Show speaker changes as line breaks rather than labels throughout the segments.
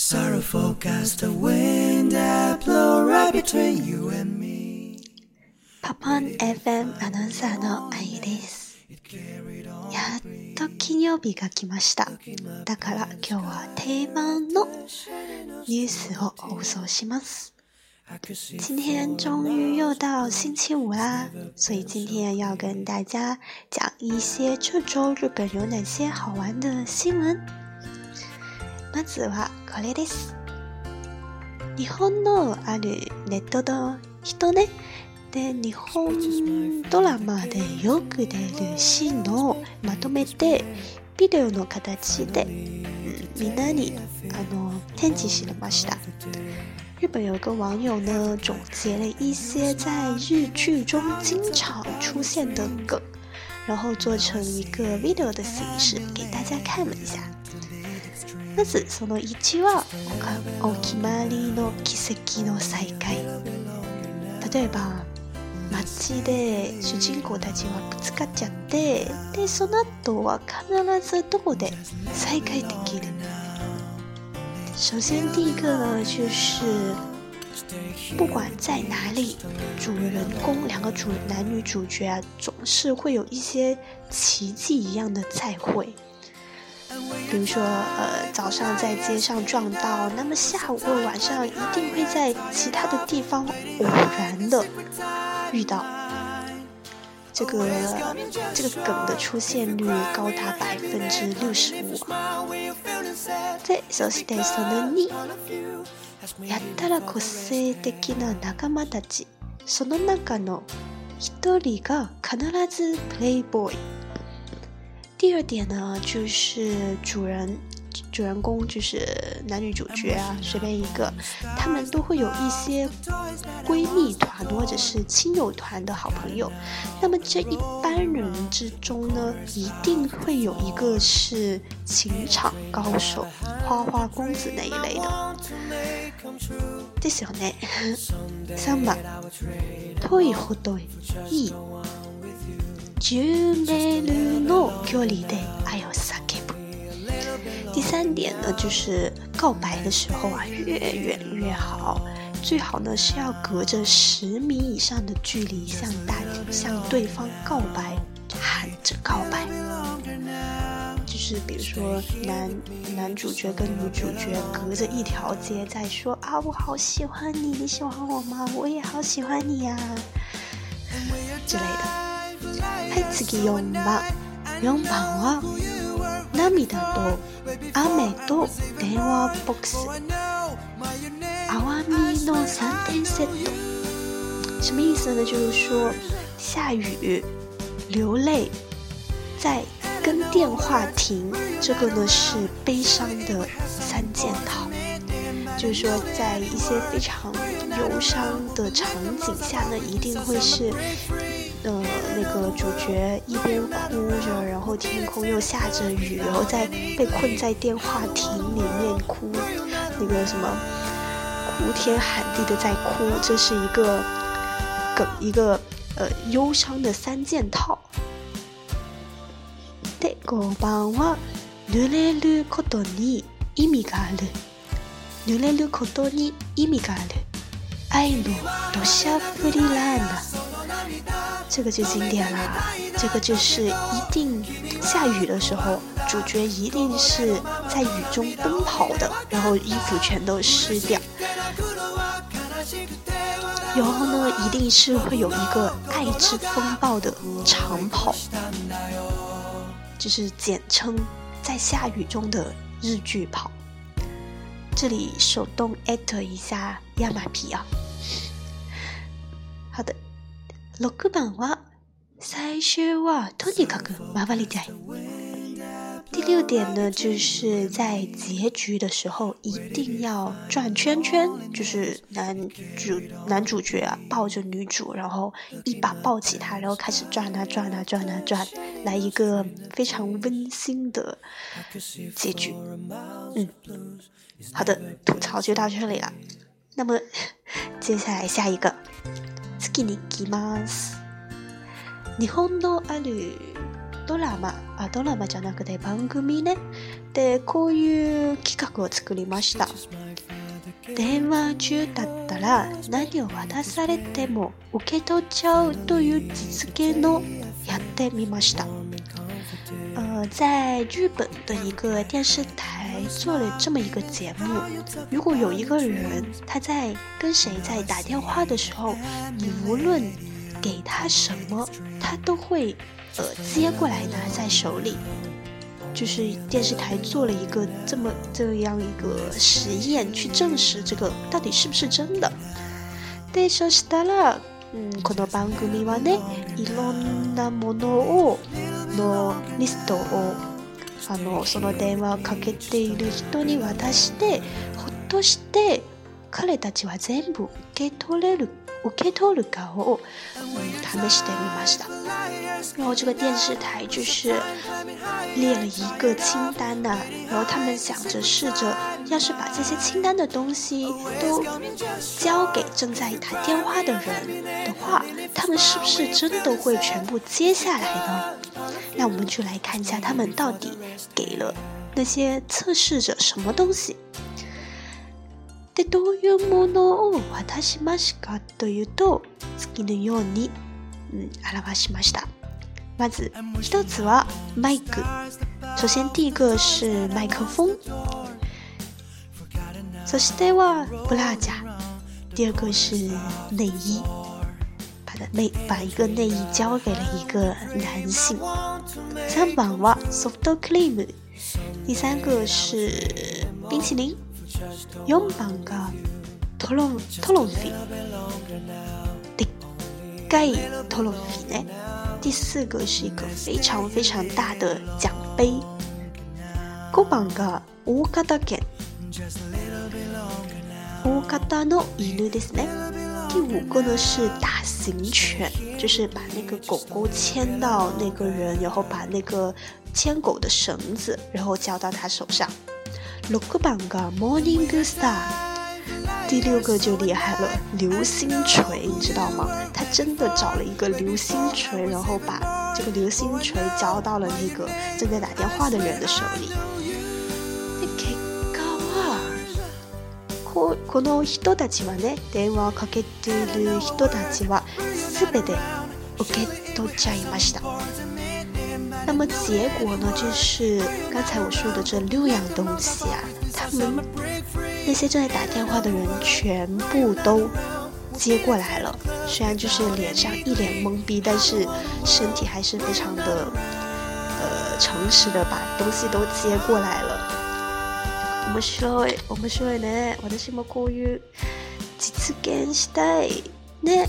s
パポン FM アナウンサーのあゆですやっと金曜日が来ましただから今日は定番のニュースを放送します今天终于又到星期五啦，所以今天要跟大家讲一些这周日本有哪些好玩的新闻。まずはこれです。日本のあるネットの人ね、で、日本ドラマでよく出るシーンをまとめて、ビデオの形で、みんなにあの展示しました。日本有个网友呢总结了一些在日剧中经常出现的梗，然后做成一个 video 的形式给大家看了一下。まずその1はお決まりの奇跡の再会例えば街で主人公たちはぶつかっちゃってでその後は必ずどこで再会できる首先第一个呢就是不管在哪里，主人公两个主男女主角啊，总是会有一些奇迹一样的再会。比如说，呃，早上在街上撞到，那么下午或晚上一定会在其他的地方偶然的遇到。这个这个梗的出现率高达百分之六十五。で、そしてそのに、やったら個性的な仲間たち、その中の一人が必ずプレイボーイ。第二点呢，就是主人，主人公就是男女主角啊，随便一个，他们都会有一些闺蜜团或者是亲友团的好朋友。那么这一般人之中呢，一定会有一个是情场高手、花花公子那一类的。第 三呢，三把退后队一。就美露诺，这里的哎呦啥给不？第三点呢，就是告白的时候啊，越远越好，最好呢是要隔着十米以上的距离向大向对方告白，喊着告白。就是比如说男男主角跟女主角隔着一条街在说啊，我好喜欢你，你喜欢我吗？我也好喜欢你呀之类的。次4番，4番是，眼泪和雨和电话 box。雨の三連セット，什么意思呢？就是说下雨、流泪，在跟电话亭，这个呢是悲伤的三件套。就是说在一些非常忧伤的场景下呢，一定会是。那个主角一边哭着，然后天空又下着雨，然后在被困在电话亭里面哭，那个什么，哭天喊地的在哭，这是一个梗，一个呃忧伤的三件套。で後半は濡れることに意味がある。濡れることに意味がある。愛のロシアフランダ。这个就经典啦，这个就是一定下雨的时候，主角一定是在雨中奔跑的，然后衣服全都湿掉。然后呢，一定是会有一个爱之风暴的长跑，就是简称在下雨中的日剧跑。这里手动艾特一下亚麻皮啊，好的。六个版画，三十画，托尼哥哥，麻烦你第六点呢，就是在结局的时候一定要转圈圈，就是男主男主角啊抱着女主，然后一把抱起她，然后开始转啊转啊转啊转，来一个非常温馨的结局。嗯，好的，吐槽就到这里了。那么 接下来下一个。きに来ます。日本のあるドラマ、あ、ドラマじゃなくて番組ね。で、こういう企画を作りました。電話中だったら何を渡されても受け取っちゃうという実現のやってみました。呃，在日本的一个电视台。做了这么一个节目，如果有一个人他在跟谁在打电话的时候，你无论给他什么，他都会呃接过来拿在手里。就是电视台做了一个这么这样一个实验，去证实这个到底是不是真的。あのその電話をかけている人に渡してほっとして彼たちは全部受け取れる受け取るかを、試してみました。然后这个电视台就是列了一个清单呐、啊，然后他们想着试着，要是把这些清单的东西都交给正在打电话的人的话，他们是不是真的会全部接下来呢？那我们就来看一下他们到底给了那些测试者什么东西。でどういうものを渡しますかというと、次のように、うん、表しました。まず一つはマイク。首先第一个是麦克风。そしてはブラジャー。第二个是内衣。把的内把一个内衣交给了一个男性。三番はソフトクリーム。第三个是冰淇淋。四番がトロフィー。でっかいトロフィーね。第四个是一个非常非常大的奖杯。五番が大型犬。大型の犬ですね。第五个呢是大型犬，就是把那个狗狗牵到那个人，然后把那个牵狗的绳子，然后交到他手上。六个棒个 m o r n i n g Good Star。第六个就厉害了，流星锤，你知道吗？他真的找了一个流星锤，然后把这个流星锤交到了那个正在打电话的人的手里。那么结果呢，就是刚才我说的这六样东西啊，他们那些正在打电话的人全部都接过来了。虽然就是脸上一脸懵逼，但是身体还是非常的呃诚实的把东西都接过来了。面白い面白いね私もこういう実現したいね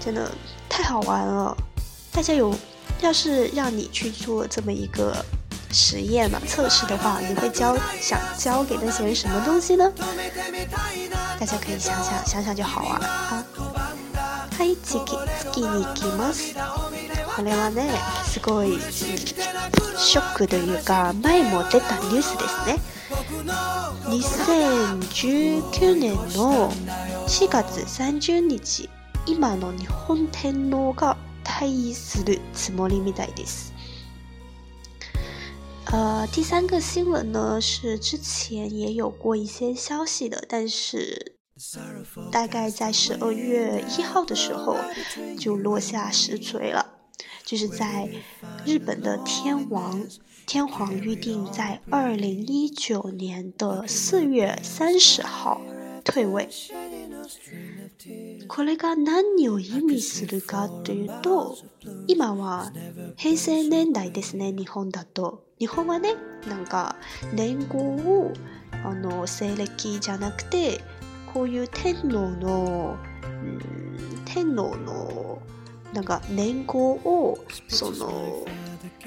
真的太好玩了！大家有要是让你去做这么一个实验嘛测试的话，你会教想教给那些人什么东西呢？大家可以想想想想就好玩啊！はい、次次に行きます。これはね、すごい、ショックというか前も出たニュースですね。2019年の4月30日，今の日本天皇が退位するつもりみたいです。呃，第三个新闻呢是之前也有过一些消息的，但是大概在十二月一号的时候就落下实锤了，就是在日本的天王。天皇预定在二零一九年的四月三十号退位。これが何を意味するかというと、今は平成年代ですね、日本だと。日本はね、なんか年号をあの西暦じゃなくて、こういう天皇の、天皇のなんか年号をその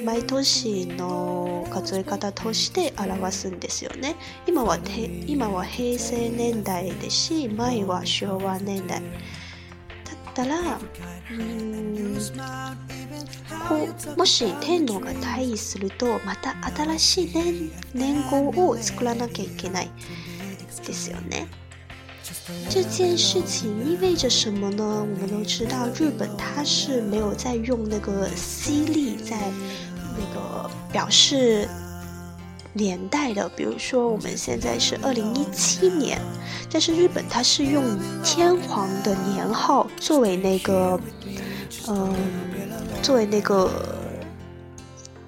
毎年の数え方として表すんですよね今は今は平成年代ですし前は昭和年代だったらうんこうもし天皇が退位するとまた新しい年年号を作らなきゃいけないですよね。这件事情意味着什么呢？我们都知道，日本它是没有在用那个西历在那个表示年代的，比如说我们现在是二零一七年，但是日本它是用天皇的年号作为那个，嗯，作为那个。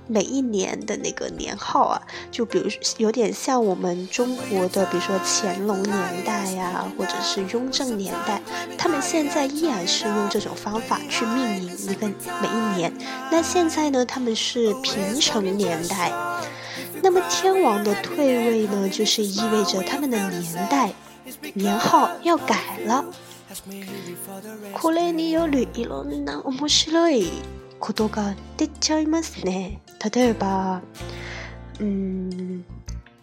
每一年的那个年号啊，就比如有点像我们中国的，比如说乾隆年代呀，或者是雍正年代，他们现在依然是用这种方法去命名一个每一年。那现在呢，他们是平成年代。那么天王的退位呢，就是意味着他们的年代年号要改了。ことが出ちゃいますね。例えば、うん、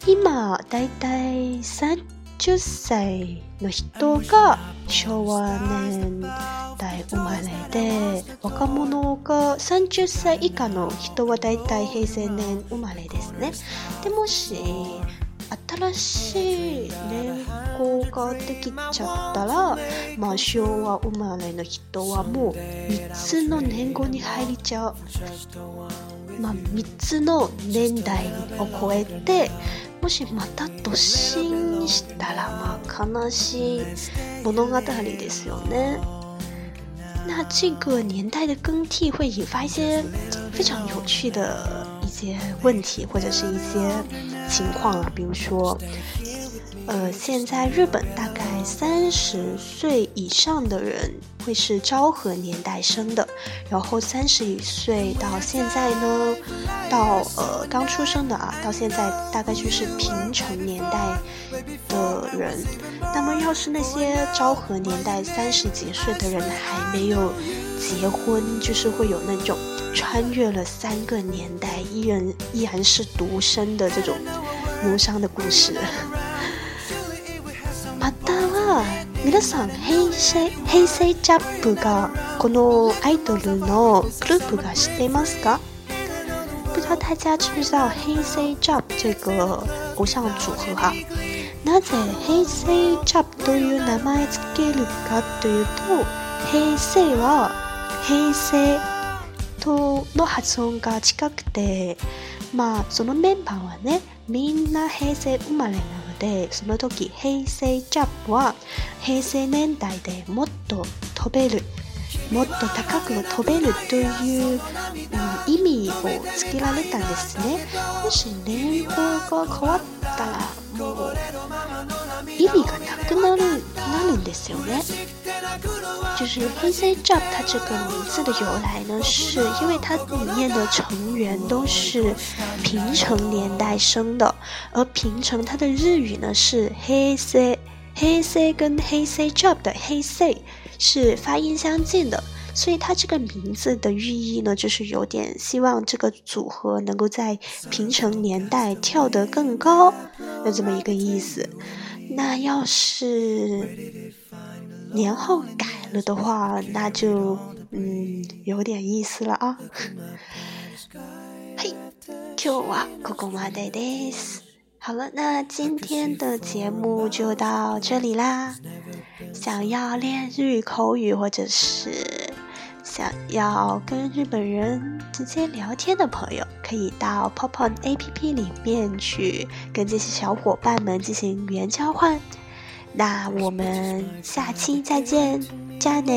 今、だいたい30歳の人が昭和年代生まれで、若者が30歳以下の人はだいたい平成年生まれですね。で、もし、新しい年号ができちゃったら、まあ、昭和生まれの人はもう3つの年号に入りちゃう。まあ、3つの年代を超えてもしまた突進したらまあ悲しい物語ですよね。那这个年代的更替会引发一些非常有趣的一些问题，或者是一些情况了，比如说，呃，现在日本大概三十岁以上的人会是昭和年代生的，然后三十一岁到现在呢，到呃刚出生的啊，到现在大概就是平成年代的人。那么要是那些昭和年代三十几岁的人还没有结婚，就是会有那种。穿越了三个年代，依然依然是独身的这种谋杀的故事。または皆さん、平成平成チャップがこのアイドルのグループが知ってますか？不知道大家知不知道黑 C j m p 这个偶像组合哈？なぜ黒 C JAP という名前つけるかというと、平成は平成。との発音が近くてまあそのメンバーはねみんな平成生まれなのでその時平成ジャップは平成年代でもっと飛べるもっと高く飛べるという、うん、意味をつけられたんですねもし連号が変わったら意味感なくなるなるんですよ就是 Heisei Job 它这个名字的由来呢，是因为它里面的成员都是平成年代生的，而平成它的日语呢是 Heisei，Heisei 跟 Heisei Job 的 Heisei 是发音相近的。所以它这个名字的寓意呢，就是有点希望这个组合能够在平成年代跳得更高，的这么一个意思。那要是年后改了的话，那就嗯有点意思了啊。嘿，今日はここまでです。好了，那今天的节目就到这里啦。想要练日语口语或者是。想要跟日本人直接聊天的朋友，可以到泡泡 A P P 里面去跟这些小伙伴们进行语言交换。那我们下期再见，加奈。